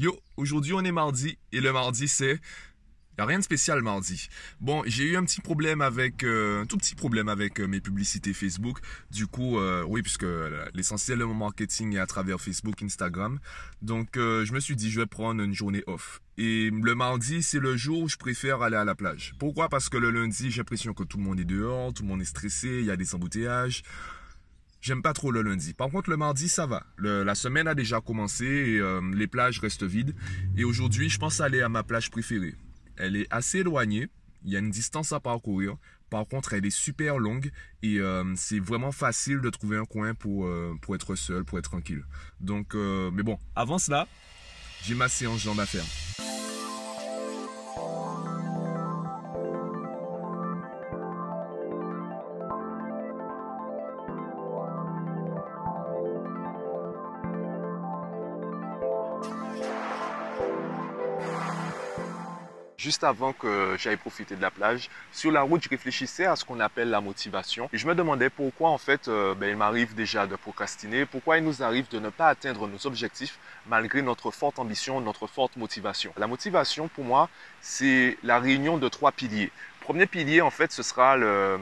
Yo, aujourd'hui on est mardi et le mardi c'est y a rien de spécial mardi. Bon, j'ai eu un petit problème avec euh, un tout petit problème avec euh, mes publicités Facebook. Du coup, euh, oui, puisque l'essentiel de mon marketing est à travers Facebook, Instagram. Donc, je me suis dit, je vais prendre une journée off. Et le mardi, c'est le jour où je préfère aller à la plage. Pourquoi? Parce que le lundi, j'ai l'impression que tout le monde est dehors, tout le monde est stressé, il y a des embouteillages. J'aime pas trop le lundi. Par contre, le mardi, ça va. la semaine a déjà commencé et euh, les plages restent vides. Et aujourd'hui, je pense aller à ma plage préférée. Elle est assez éloignée. Il y a une distance à parcourir. Par contre, elle est super longue et euh, c'est vraiment facile de trouver un coin pour, euh, être seul, pour être tranquille. Donc, mais bon, avant cela, j'ai ma séance d'affaires. Juste avant que j'aille profiter de la plage, sur la route, je réfléchissais à ce qu'on appelle la motivation. Et je me demandais pourquoi, en fait, euh, ben, il m'arrive déjà de procrastiner, pourquoi il nous arrive de ne pas atteindre nos objectifs malgré notre forte ambition, notre forte motivation. La motivation, pour moi, c'est la réunion de trois piliers. premier pilier, en fait, ce sera le,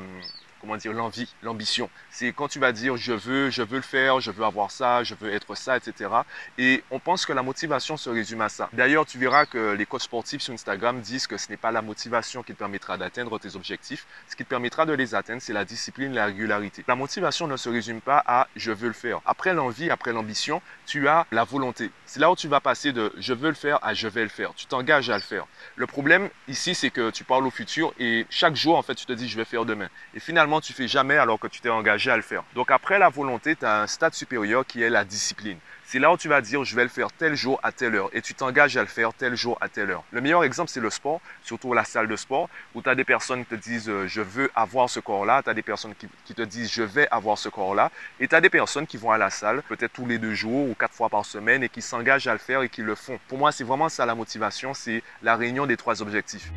comment dire, l'envie, l'ambition. C'est quand tu vas dire je veux, je veux le faire, je veux avoir ça, je veux être ça, etc. Et on pense que la motivation se résume à ça. D'ailleurs, tu verras que les coachs sportifs sur Instagram disent que ce n'est pas la motivation qui te permettra d'atteindre tes objectifs. Ce qui te permettra de les atteindre, c'est la discipline, la régularité. La motivation ne se résume pas à je veux le faire. Après l'envie, après l'ambition, tu as la volonté. C'est là où tu vas passer de je veux le faire à je vais le faire. Tu t'engages à le faire. Le problème ici, c'est que tu parles au futur et chaque jour, en fait, tu te dis je vais faire demain. Et finalement, tu fais jamais alors que tu t'es engagé à le faire. Donc après la volonté, tu as un stade supérieur qui est la discipline. C'est là où tu vas dire je vais le faire tel jour à telle heure et tu t'engages à le faire tel jour à telle heure. Le meilleur exemple, c'est le sport, surtout la salle de sport, où tu as des personnes qui te disent euh, je veux avoir ce corps-là, tu as des personnes qui, qui, te disent je vais avoir ce corps-là, et tu as des personnes qui vont à la salle peut-être tous les deux jours ou quatre fois par semaine et qui s'engagent à le faire et qui le font. Pour moi, c'est vraiment ça la motivation, c'est la réunion des trois objectifs.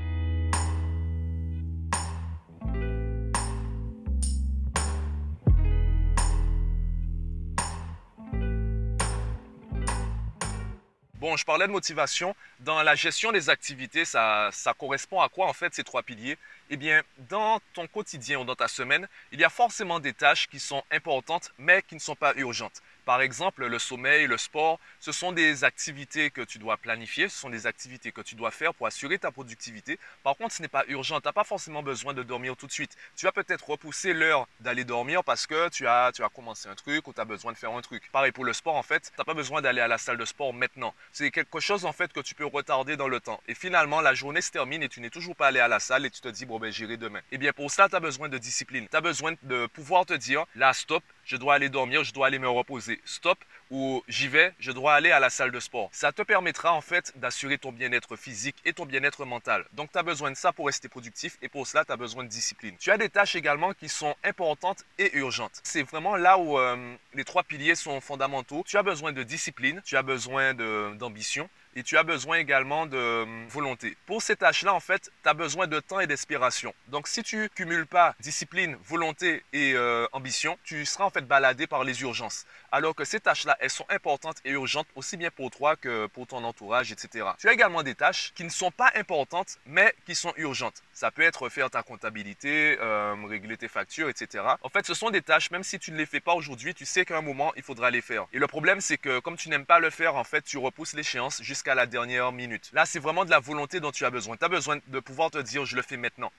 Bon, je parlais de motivation. Dans la gestion des activités, ça, correspond à quoi en fait ces trois piliers? Eh bien, dans ton quotidien ou dans ta semaine, il y a forcément des tâches qui sont importantes mais qui ne sont pas urgentes. Par exemple, le sommeil, le sport, ce sont des activités que tu dois planifier, ce sont des activités que tu dois faire pour assurer ta productivité. Par contre, ce n'est pas urgent, tu n'as pas forcément besoin de dormir tout de suite. Tu vas peut-être repousser l'heure d'aller dormir parce que tu as, tu as commencé un truc ou tu as besoin de faire un truc. Pareil pour le sport, en fait, tu n'as pas besoin d'aller à la salle de sport maintenant. C'est quelque chose, en fait, que tu peux retarder dans le temps. Et finalement, la journée se termine et tu n'es toujours pas allé à la salle et tu te dis, bon, ben, j'irai demain. Eh bien, pour ça, tu as besoin de discipline. Tu as besoin de pouvoir te dire, là, stop, je dois aller dormir, je dois aller me reposer. Stop, ou j'y vais, je dois aller à la salle de sport. Ça te permettra en fait d'assurer ton bien-être physique et ton bien-être mental. Donc tu as besoin de ça pour rester productif et pour cela tu as besoin de discipline. Tu as des tâches également qui sont importantes et urgentes. C'est vraiment là où euh, les trois piliers sont fondamentaux. Tu as besoin de discipline, tu as besoin d'ambition et tu as besoin également de euh, volonté. Pour ces tâches-là, en fait, tu as besoin de temps et d'inspiration. Donc, si tu cumules pas discipline, volonté et euh, ambition, tu seras en fait baladé par les urgences. Alors que ces tâches-là, elles sont importantes et urgentes aussi bien pour toi que pour ton entourage, etc. Tu as également des tâches qui ne sont pas importantes, mais qui sont urgentes. Ça peut être faire ta comptabilité, euh, régler tes factures, etc. En fait, ce sont des tâches, même si tu ne les fais pas aujourd'hui, tu sais qu'à un moment, il faudra les faire. Et le problème, c'est que comme tu n'aimes pas le faire, en fait, tu repousses l'échéance jusqu'à la dernière minute. Là, c'est vraiment de la volonté dont tu as besoin. Tu as besoin de pouvoir te dire, je le fais maintenant.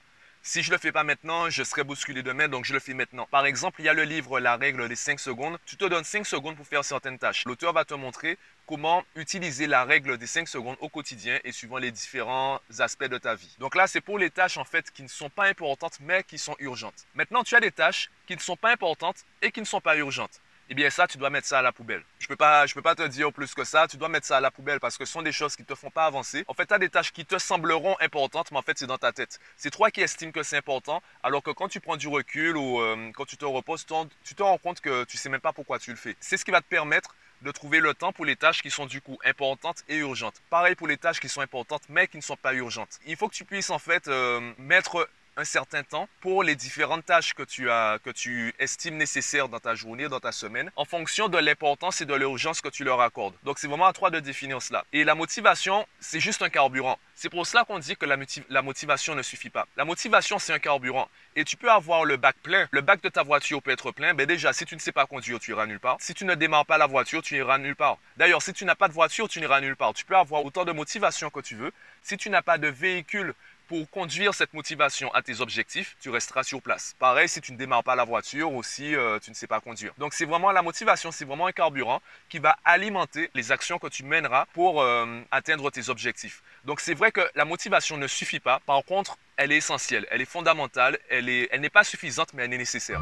Si je ne le fais pas maintenant, je serai bousculé demain, donc je le fais maintenant. Par exemple, il y a le livre La règle des 5 secondes. Tu te donnes 5 secondes pour faire certaines tâches. L'auteur va te montrer comment utiliser la règle des 5 secondes au quotidien et suivant les différents aspects de ta vie. Donc là, c'est pour les tâches en fait qui ne sont pas importantes mais qui sont urgentes. Maintenant, tu as des tâches qui ne sont pas importantes et qui ne sont pas urgentes eh bien ça, tu dois mettre ça à la poubelle. Je peux peux pas te dire plus que ça. Tu dois mettre ça à la poubelle parce que ce sont des choses qui te font pas avancer. En fait, tu as des tâches qui te sembleront importantes, mais en fait, c'est dans ta tête. C'est toi qui estimes que c'est important, alors que quand tu prends du recul ou euh, quand tu te reposes, tu te rends compte que tu sais même pas pourquoi tu le fais. C'est ce qui va te permettre de trouver le temps pour les tâches qui sont du coup importantes et urgentes. Pareil pour les tâches qui sont importantes mais qui ne sont pas urgentes. Il faut que tu puisses en fait euh, mettre un certain temps pour les différentes tâches que tu, as, que tu estimes nécessaires dans ta journée, dans ta semaine, en fonction de l'importance et de l'urgence que tu leur accordes. Donc, c'est vraiment à toi de définir cela. Et la motivation, c'est juste un carburant. C'est pour cela qu'on dit que la, motivation ne suffit pas. La motivation, c'est un carburant. Et tu peux avoir le bac plein. Le bac de ta voiture peut être plein. Ben déjà, si tu ne sais pas conduire, tu iras nulle part. Si tu ne démarres pas la voiture, tu iras nulle part. D'ailleurs, si tu n'as pas de voiture, tu n'iras nulle part. Tu peux avoir autant de motivation que tu veux. Si tu n'as pas de véhicule pour conduire cette motivation à tes objectifs, tu resteras sur place. Pareil si tu ne démarres pas la voiture ou si euh, tu ne sais pas conduire. Donc c'est vraiment la motivation, c'est vraiment un carburant qui va alimenter les actions que tu mèneras pour euh, atteindre tes objectifs. Donc c'est vrai que la motivation ne suffit pas. Par contre, elle est essentielle, elle est fondamentale, elle n'est elle pas suffisante, mais elle est nécessaire.